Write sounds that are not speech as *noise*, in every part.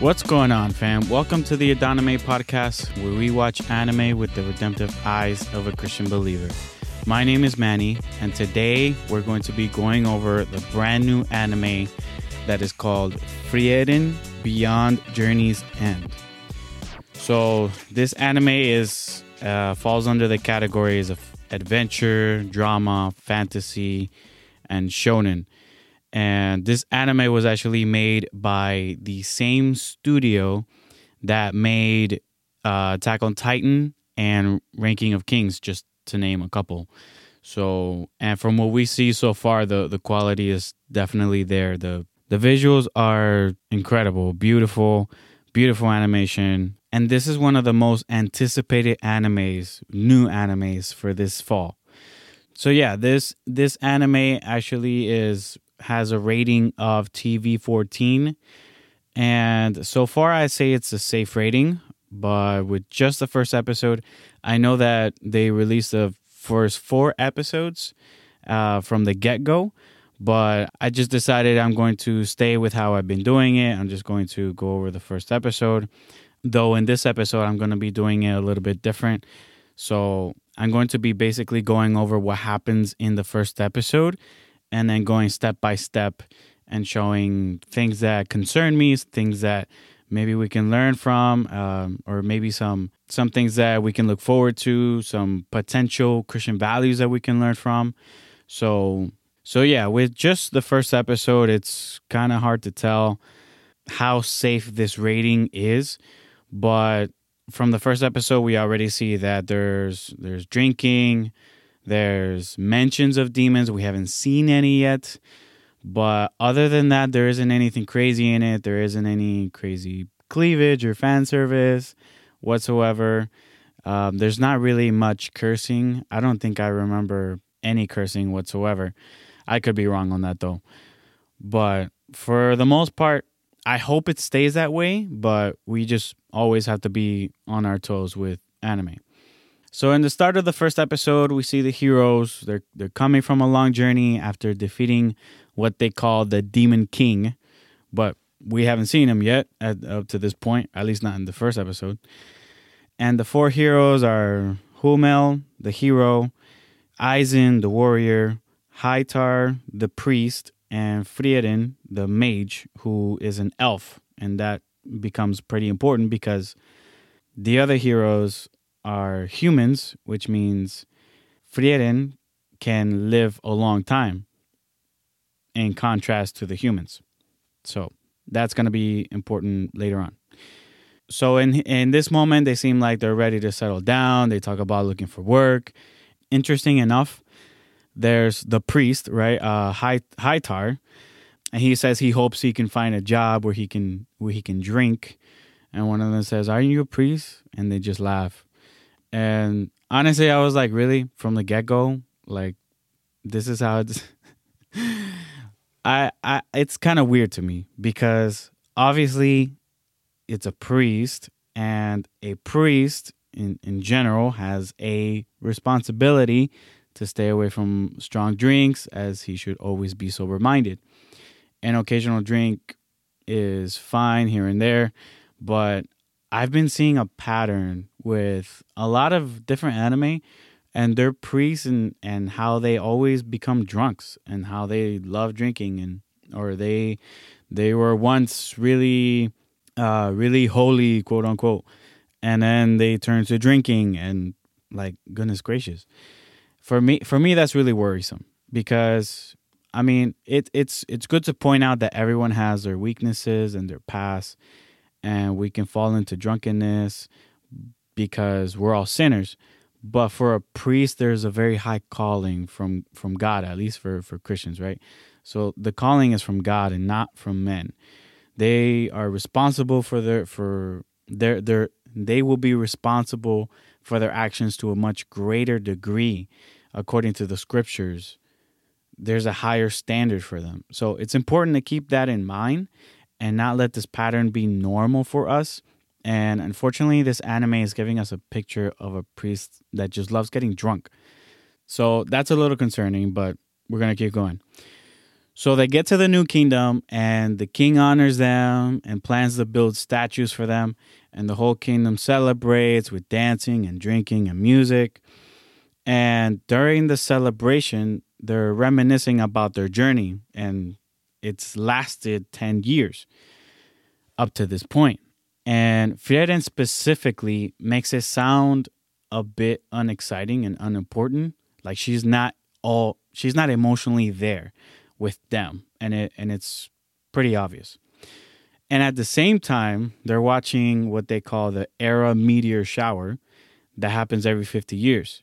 What's going on, fam? Welcome to the Adoname podcast, where we watch anime with the redemptive eyes of a Christian believer. My name is Manny, and today we're going to be going over the brand new anime that is called Frieren Beyond Journey's End. So, this anime is uh, falls under the categories of adventure, drama, fantasy, and shonen. And this anime was actually made by the same studio that made uh, Attack on Titan and Ranking of Kings, just to name a couple. So, and from what we see so far, the the quality is definitely there. the The visuals are incredible, beautiful, beautiful animation, and this is one of the most anticipated animes, new animes for this fall. So yeah, this this anime actually is has a rating of TV 14 and so far I say it's a safe rating, but with just the first episode, I know that they released the first 4 episodes uh, from the get-go, but I just decided I'm going to stay with how I've been doing it. I'm just going to go over the first episode. Though in this episode I'm going to be doing it a little bit different. So, I'm going to be basically going over what happens in the first episode and then going step by step and showing things that concern me, things that maybe we can learn from, um, or maybe some some things that we can look forward to, some potential Christian values that we can learn from. So so yeah, with just the first episode, it's kind of hard to tell how safe this rating is, but from the first episode, we already see that there's there's drinking, there's mentions of demons. We haven't seen any yet, but other than that, there isn't anything crazy in it. There isn't any crazy cleavage or fan service whatsoever. Um, there's not really much cursing. I don't think I remember any cursing whatsoever. I could be wrong on that though. But for the most part, I hope it stays that way, but we just always have to be on our toes with anime. So in the start of the first episode, we see the heroes. They're they're coming from a long journey after defeating what they call the Demon King, but we haven't seen him yet at, up to this point, at least not in the first episode. And the four heroes are Himmel, the hero, Eisen, the warrior, Heiter, the priest, and Frieren, the mage, who is an elf. And that becomes pretty important because the other heroes are humans, which means Frieren can live a long time in contrast to the humans. So that's going to be important later on. So in in this moment, they seem like they're ready to settle down. They talk about looking for work. Interesting enough, there's the priest, right? Uh, Heiter, and he says he hopes he can find a job where he can where he can drink. And one of them says, "Are you a priest?" And they just laugh. And honestly, I was like, really, from the get go, like, this is how it's. *laughs* I, I, it's kind of weird to me because obviously, it's a priest, and a priest in in general has a responsibility to stay away from strong drinks, as he should always be sober minded. An occasional drink is fine here and there, but I've been seeing a pattern with a lot of different anime and their priests and, and how they always become drunks and how they love drinking and or they they were once really uh really holy quote unquote and then they turn to drinking and like goodness gracious. For me for me that's really worrisome because I mean it it's it's good to point out that everyone has their weaknesses and their past and we can fall into drunkenness because we're all sinners. But for a priest there's a very high calling from from God at least for for Christians right? So the calling is from God and not from men. They are responsible for their for their their they will be responsible for their actions to a much greater degree. According to the scriptures, there's a higher standard for them. So it's important to keep that in mind and not let this pattern be normal for us. And unfortunately, this anime is giving us a picture of a priest that just loves getting drunk. So that's a little concerning, but we're going to keep going. So they get to the new kingdom, and the king honors them and plans to build statues for them. And the whole kingdom celebrates with dancing and drinking and music. And during the celebration, they're reminiscing about their journey, and it's lasted 10 years up to this point. And Frieren specifically makes it sound a bit unexciting and unimportant. Like she's not all she's not emotionally there with them. And it and it's pretty obvious. And at the same time, they're watching what they call the Era meteor shower that happens every 50 years.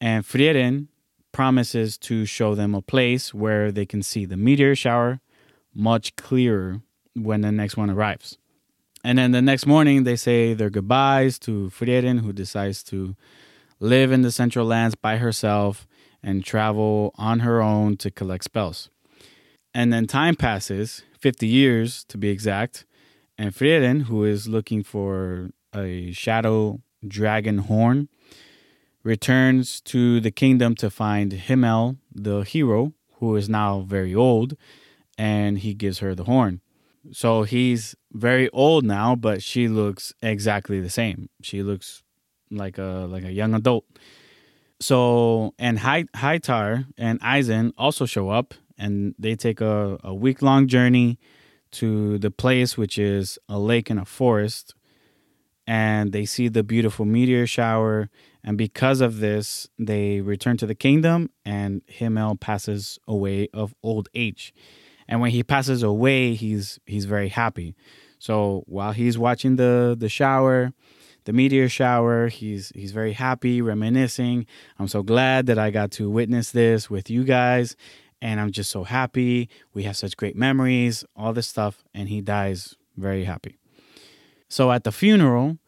And Frieren promises to show them a place where they can see the meteor shower much clearer when the next one arrives. And then the next morning, they say their goodbyes to Frieren, who decides to live in the Central Lands by herself and travel on her own to collect spells. And then time passes, 50 years to be exact, and Frieren, who is looking for a shadow dragon horn, returns to the kingdom to find Himmel, the hero, who is now very old, and he gives her the horn. So he's very old now, but she looks exactly the same. She looks like a like a young adult. So and Heiter and Eisen also show up and they take a, a week long journey to the place which is a lake and a forest and they see the beautiful meteor shower and because of this they return to the kingdom and Himmel passes away of old age and when he passes away he's he's very happy. So while he's watching the the shower the meteor shower he's he's very happy reminiscing. I'm so glad that i got to witness this with you guys. And i'm just so happy. We have such great memories all this stuff and he dies very happy. So at the funeral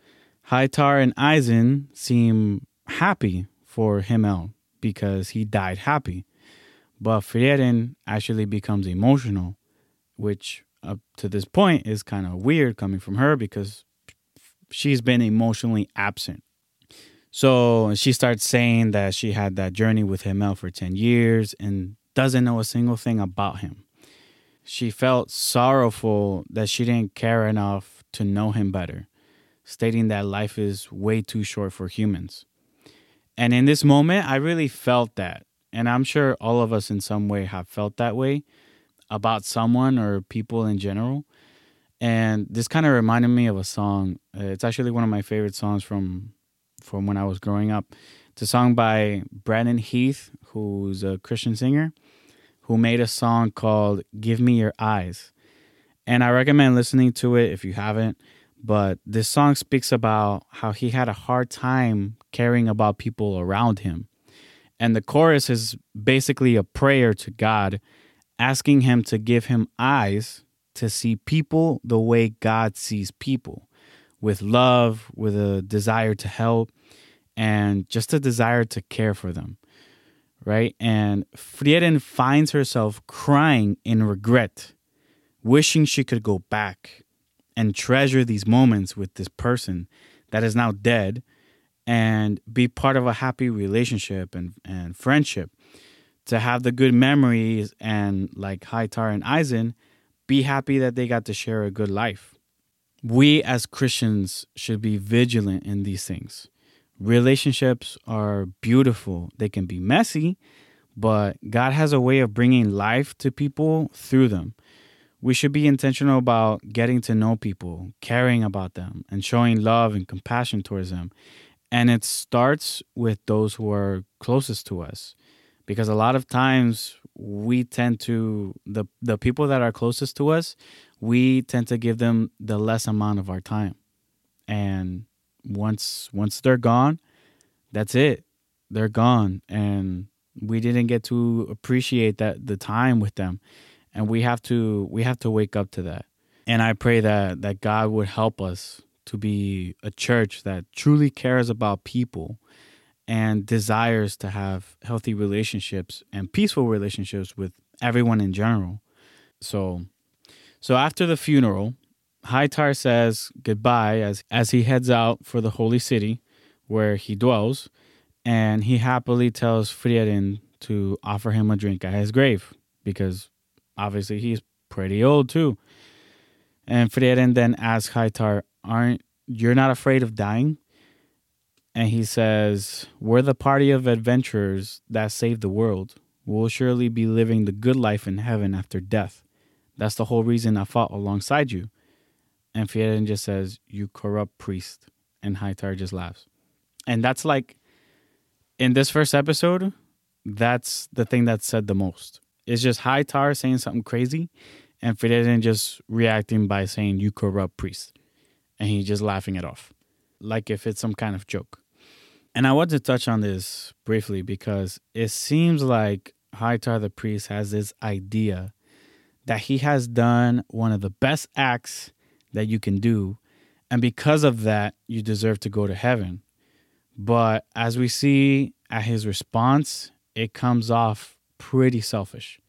Heiter and Eisen seem happy for Himmel because he died happy but Frieren actually becomes emotional, which up to this point is kind of weird coming from her because she's been emotionally absent. So she starts saying that she had that journey with Himmel for 10 years and doesn't know a single thing about him. She felt sorrowful that she didn't care enough to know him better, stating that life is way too short for humans. And in this moment, I really felt that and I'm sure all of us in some way have felt that way about someone or people in general. And this kind of reminded me of a song. It's actually one of my favorite songs from from when I was growing up. It's a song by Brandon Heath, who's a Christian singer, who made a song called "Give Me Your Eyes," and I recommend listening to it if you haven't. But this song speaks about how he had a hard time caring about people around him and the chorus is basically a prayer to God, asking Him to give him eyes to see people the way God sees people, with love, with a desire to help, and just a desire to care for them. Right? And Frieren finds herself crying in regret, wishing she could go back and treasure these moments with this person that is now dead and be part of a happy relationship and, and friendship to have the good memories and like Heiter and Eisen be happy that they got to share a good life. We as Christians should be vigilant in these things. Relationships are beautiful. They can be messy, but God has a way of bringing life to people through them. We should be intentional about getting to know people, caring about them, and showing love and compassion towards them and it starts with those who are closest to us. Because a lot of times we tend to the the people that are closest to us we tend to give them the less amount of our time. And once once they're gone that's it. They're gone. And we didn't get to appreciate that the time with them. And we have to we have to wake up to that. And i pray that that god would help us to be a church that truly cares about people and desires to have healthy relationships and peaceful relationships with everyone in general. So so after the funeral, Heiter says goodbye as as he heads out for the holy city where he dwells, and he happily tells Frieren to offer him a drink at his grave because obviously he's pretty old too. And Frieren then asks Heiter, Aren't you're not afraid of dying? And he says, We're the party of adventurers that saved the world. We'll surely be living the good life in heaven after death. That's the whole reason I fought alongside you. And Frieren just says, You corrupt priest. And Heiter just laughs. And that's like, in this first episode, that's the thing that said the most. It's just Heiter saying something crazy and Frieren just reacting by saying, You corrupt priest. And he just laughing it off, like if it's some kind of joke. And I want to touch on this briefly because it seems like Heiter the priest has this idea that he has done one of the best acts that you can do. And because of that, you deserve to go to heaven. But as we see at his response, it comes off pretty selfish.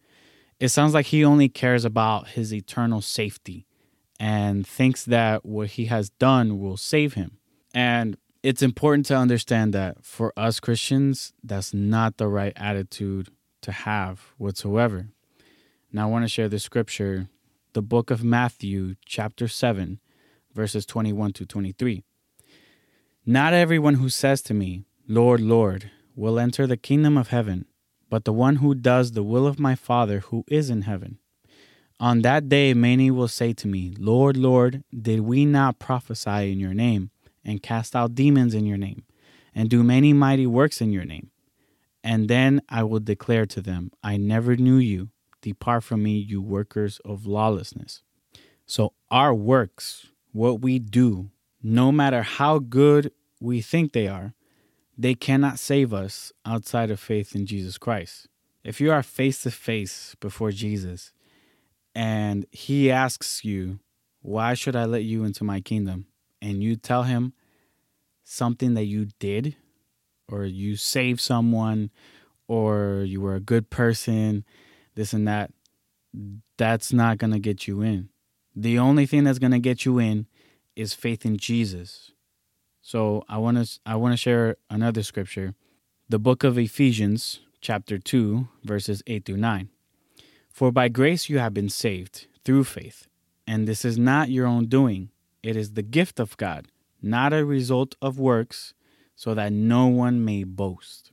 It sounds like he only cares about his eternal safety and thinks that what he has done will save him. And it's important to understand that for us Christians, that's not the right attitude to have whatsoever. Now, I want to share the scripture, the book of Matthew, chapter 7, verses 21 to 23. Not everyone who says to me, Lord, Lord, will enter the kingdom of heaven, but the one who does the will of my Father who is in heaven. On that day, many will say to me, Lord, Lord, did we not prophesy in your name, and cast out demons in your name, and do many mighty works in your name? And then I will declare to them, I never knew you. Depart from me, you workers of lawlessness. So, our works, what we do, no matter how good we think they are, they cannot save us outside of faith in Jesus Christ. If you are face to face before Jesus and he asks you, Why should I let you into my kingdom? and you tell him something that you did, or you saved someone, or you were a good person, this and that, that's not going to get you in. The only thing that's going to get you in is faith in Jesus. So I want to I want to share another scripture, the book of Ephesians, chapter 2, verses 8 through 9. For by grace you have been saved through faith, and this is not your own doing. It is the gift of God, not a result of works, so that no one may boast.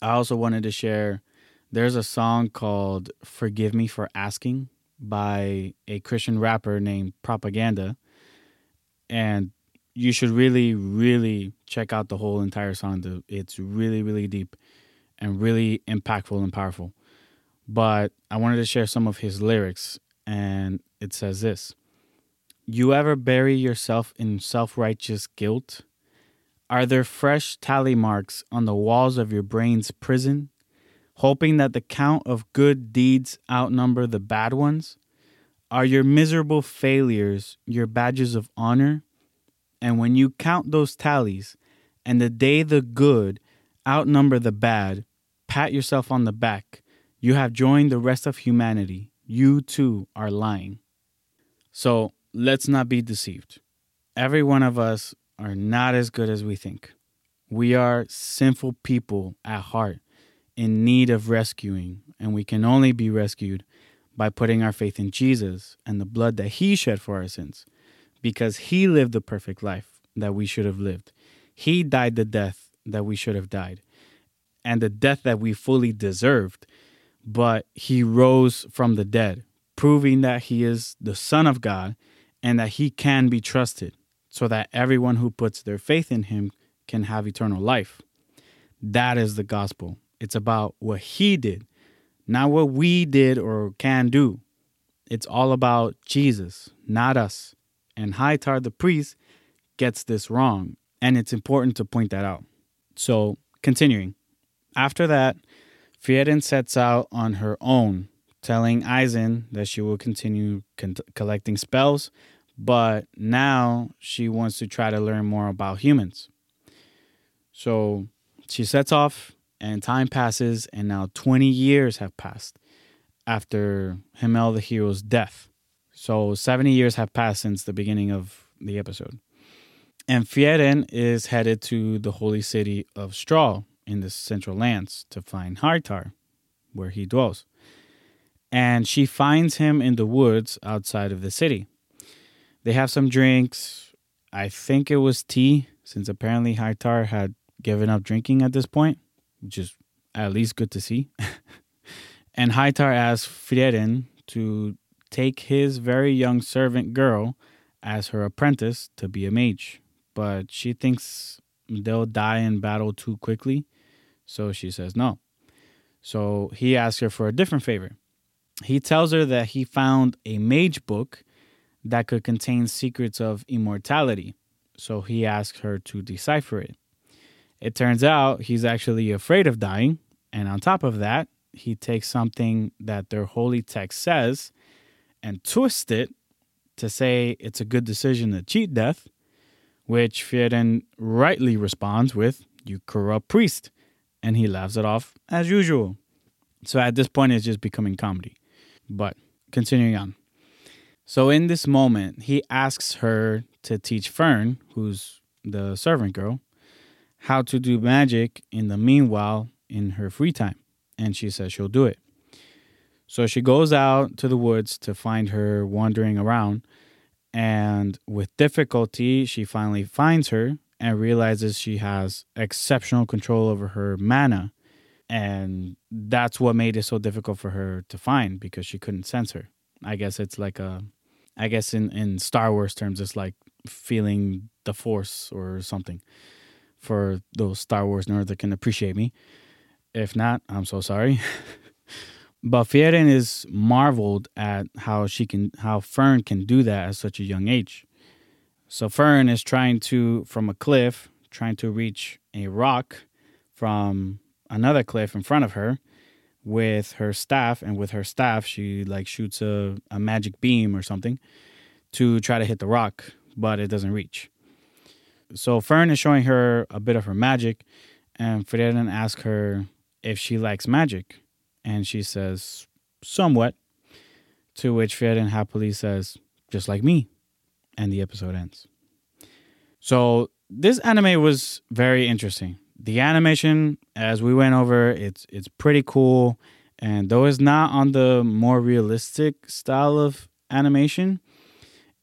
I also wanted to share there's a song called Forgive Me for Asking by a Christian rapper named Propaganda. And you should really, really check out the whole entire song. It's really, really deep and really impactful and powerful. But I wanted to share some of his lyrics, and it says this You ever bury yourself in self righteous guilt? Are there fresh tally marks on the walls of your brain's prison, hoping that the count of good deeds outnumber the bad ones? Are your miserable failures your badges of honor? And when you count those tallies, and the day the good outnumber the bad, pat yourself on the back. You have joined the rest of humanity. You too are lying. So let's not be deceived. Every one of us are not as good as we think. We are sinful people at heart in need of rescuing, and we can only be rescued by putting our faith in Jesus and the blood that He shed for our sins because he lived the perfect life that we should have lived. He died the death that we should have died and the death that we fully deserved, but he rose from the dead, proving that he is the Son of God and that he can be trusted, so that everyone who puts their faith in him can have eternal life. That is the gospel. It's about what he did, not what we did or can do. It's all about Jesus, not us. And Heiter the priest gets this wrong. And it's important to point that out. So, continuing. After that, Frieren sets out on her own, telling Eisen that she will continue con- collecting spells, but now she wants to try to learn more about humans. So she sets off, and time passes, and now 20 years have passed after Himmel the hero's death. So 70 years have passed since the beginning of the episode. And Frieren is headed to the holy city of Strahl in the central lands to find Heiter, where he dwells. and she finds him in the woods outside of the city. They have some drinks. I think it was tea, since apparently Hightower had given up drinking at this point, which is at least good to see. *laughs* and Hightower asks Frieren to take his very young servant girl as her apprentice to be a mage. But she thinks they'll die in battle too quickly, so she says no. So he asks her for a different favor. He tells her that he found a mage book that could contain secrets of immortality. So he asks her to decipher it. It turns out he's actually afraid of dying. And on top of that, he takes something that their holy text says and twists it to say it's a good decision to cheat death, which Frieren rightly responds with, You corrupt priest. And he laughs it off as usual. So at this point, it's just becoming comedy. But continuing on. So in this moment, he asks her to teach Fern, who's the servant girl, how to do magic in the meanwhile in her free time. And she says she'll do it. So she goes out to the woods to find her wandering around. And with difficulty, she finally finds her and realizes she has exceptional control over her mana. And that's what made it so difficult for her to find because she couldn't sense her. I guess it's like a I guess in, in Star Wars terms, it's like feeling the force or something for those Star Wars nerds that can appreciate me. If not, I'm so sorry. *laughs* but Frieren is marveled at how she can, how Fern can do that at such a young age. So Fern is trying to, from a cliff, trying to reach a rock from another cliff in front of her with her staff and with her staff she like shoots a, a magic beam or something to try to hit the rock but it doesn't reach. So fern is showing her a bit of her magic and Frieren asks her if she likes magic. And she says somewhat. To which Frieren happily says just like me and the episode ends so this anime was very interesting the animation, as we went over, it's it's pretty cool. And though it's not on the more realistic style of animation,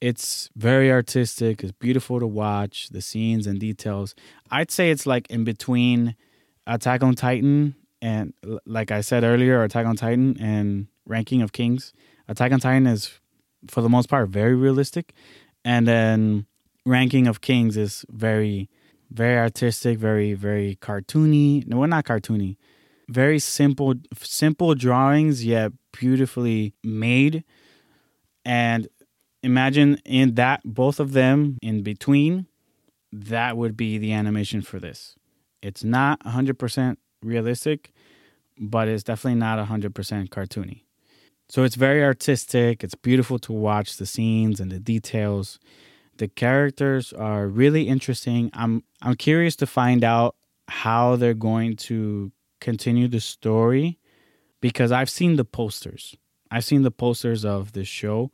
it's very artistic. It's beautiful to watch. The scenes and details. I'd say it's like in between Attack on Titan and, like I said earlier, Attack on Titan and Ranking of Kings. Attack on Titan is, for the most part, very realistic, and then Ranking of Kings is very very artistic, very very cartoony. No, well, not cartoony. Very simple, simple drawings yet beautifully made. And imagine in that both of them in between, that would be the animation for this. It's not 100% realistic, but it's definitely not 100% cartoony. So it's very artistic. It's beautiful to watch the scenes and the details. The characters are really interesting. I'm I'm curious to find out how they're going to continue the story because I've seen the posters. I've seen the posters of this show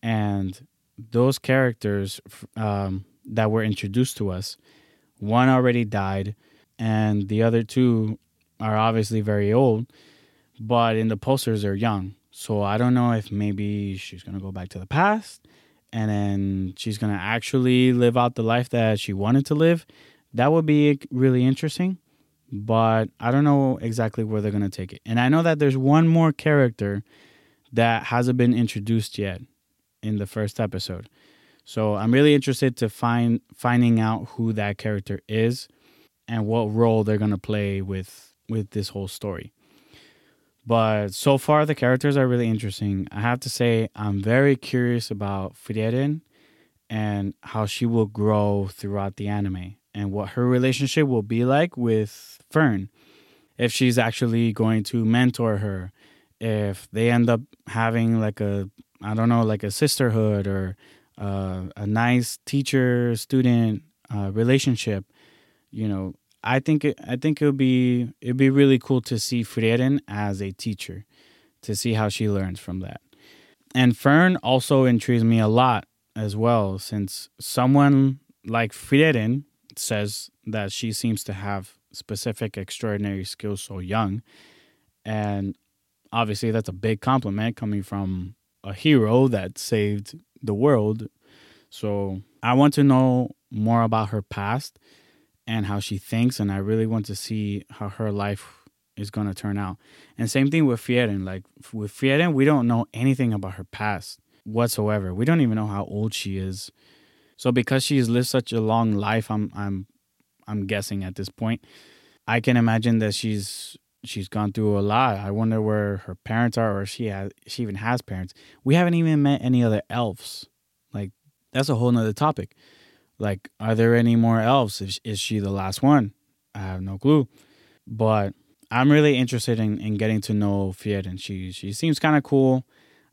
and those characters um, that were introduced to us, one already died, and the other two are obviously very old, but in the posters they're young. So I don't know if maybe she's gonna go back to the past and then she's gonna actually live out the life that she wanted to live. That would be really interesting, but I don't know exactly where they're gonna take it. And I know that there's one more character that hasn't been introduced yet in the first episode. So I'm really interested to find finding out who that character is and what role they're gonna play with with this whole story. But so far, the characters are really interesting. I have to say, I'm very curious about Frieren and how she will grow throughout the anime and what her relationship will be like with Fern. If she's actually going to mentor her, if they end up having like a, I don't know, like a sisterhood or uh, a nice teacher student uh, relationship, you know, I think it, I think it would be it'd be really cool to see Frieren as a teacher, to see how she learns from that. And Fern also intrigues me a lot as well, since someone like Frieren says that she seems to have specific extraordinary skills so young, and obviously that's a big compliment coming from a hero that saved the world. So I want to know more about her past and how she thinks, and I really want to see how her life is going to turn out. And same thing with Frieren. Like with Frieren, we don't know anything about her past whatsoever. We don't even know how old she is. So because she's lived such a long life, I'm I'm I'm guessing at this point, I can imagine that she's she's gone through a lot. I wonder where her parents are, or she has she even has parents. We haven't even met any other elves. Like that's a whole nother topic. Like, are there any more elves? Is, she the last one? I have no clue. But I'm really interested in, in getting to know Frieren. She she seems kind of cool.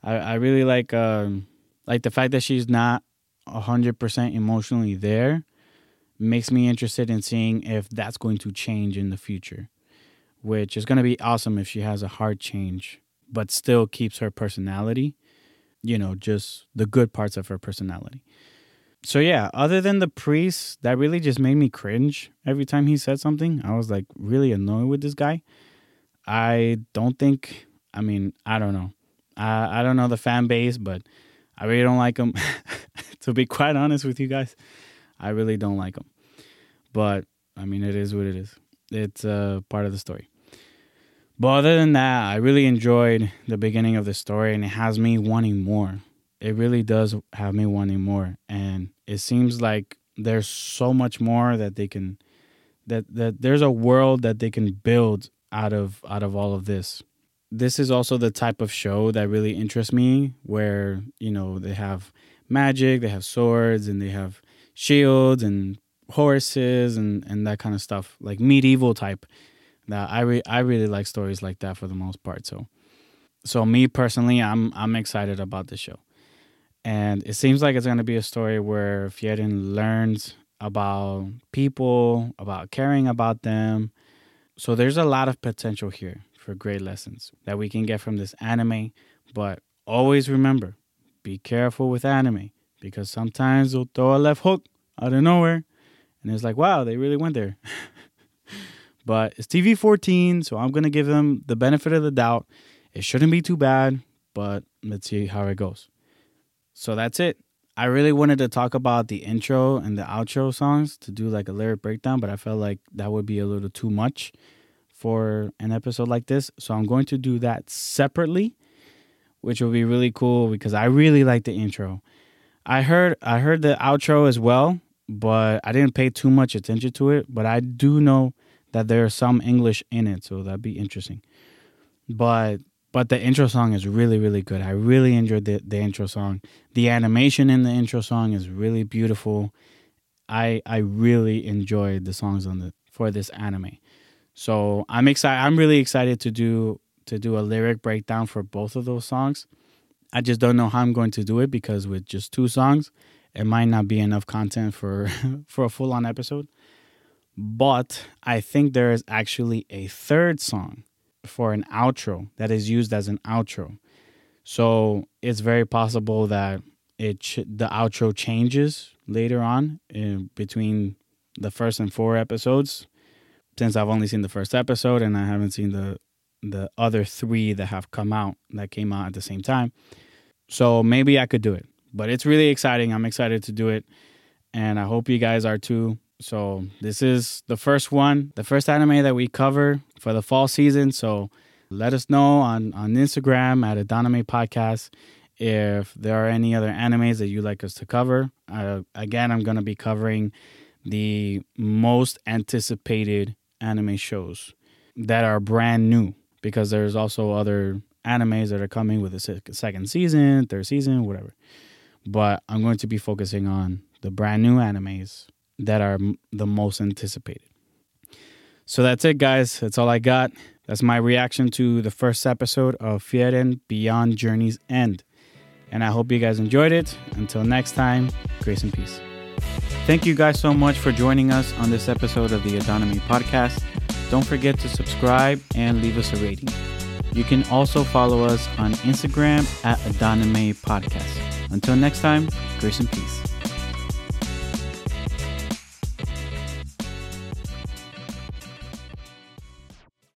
I, I really like um like the fact that she's not hundred percent emotionally there makes me interested in seeing if that's going to change in the future, which is going to be awesome if she has a hard change, but still keeps her personality, you know, just the good parts of her personality. So, yeah, other than the priest, that really just made me cringe every time he said something. I was like really annoyed with this guy. I don't think, I mean, I don't know. I, I don't know the fan base, but I really don't like him. *laughs* to be quite honest with you guys. I really don't like him. But I mean, it is what it is. It's uh, part of the story. But other than that, I really enjoyed the beginning of the story, and it has me wanting more. It really does have me wanting more, and it seems like there's so much more that they can that that there's a world that they can build out of out of all of this. This is also the type of show that really interests me, where you know they have magic, they have swords, and they have shields and horses and and that kind of stuff, like medieval type. That I re- I really like stories like that for the most part. So, so me personally, I'm I'm excited about the show, and it seems like it's gonna be a story where Frieren learns about people, about caring about them. So there's a lot of potential here for great lessons that we can get from this anime. But always remember, be careful with anime because sometimes they'll throw a left hook out of nowhere and it's like, wow, they really went there. *laughs* but it's TV 14, so I'm going to give them the benefit of the doubt. It shouldn't be too bad, but let's see how it goes. So that's it. I really wanted to talk about the intro and the outro songs to do like a lyric breakdown, but I felt like that would be a little too much for an episode like this. So I'm going to do that separately, which will be really cool because I really like the intro. I heard I heard the outro as well, but I didn't pay too much attention to it. But I do know that there's some English in it, so that'd be interesting. But but the intro song is really really good. I really enjoyed the, the intro song. The animation in the intro song is really beautiful. I I really enjoyed the songs on the for this anime. So I'm excited. I'm really excited to do to do a lyric breakdown for both of those songs. I just don't know how I'm going to do it because with just two songs, it might not be enough content for *laughs* for a full on episode. But I think there is actually a third song for an outro that is used as an outro. So it's very possible that it ch- the outro changes later on in between the first and four episodes. Since I've only seen the first episode and I haven't seen the the other three that have come out that came out at the same time. So maybe I could do it but it's really exciting. I'm excited to do it, and I hope you guys are too. So this is the first one, the first anime that we cover for the fall season. So let us know on on Instagram at Adoname Podcast if there are any other animes that you'd like us to cover. Uh, again, I'm gonna be covering the most anticipated anime shows that are brand new because there's also other animes that are coming with a second season, third season, whatever but I'm going to be focusing on the brand new animes that are the most anticipated. So that's it, guys. That's all I got. That's my reaction to the first episode of Frieren Beyond Journey's End. And I hope you guys enjoyed it. Until next time, grace and peace. Thank you guys so much for joining us on this episode of the Adoname podcast. Don't forget to subscribe and leave us a rating. You can also follow us on Instagram at Adoname Podcast. Until next time, grace and peace.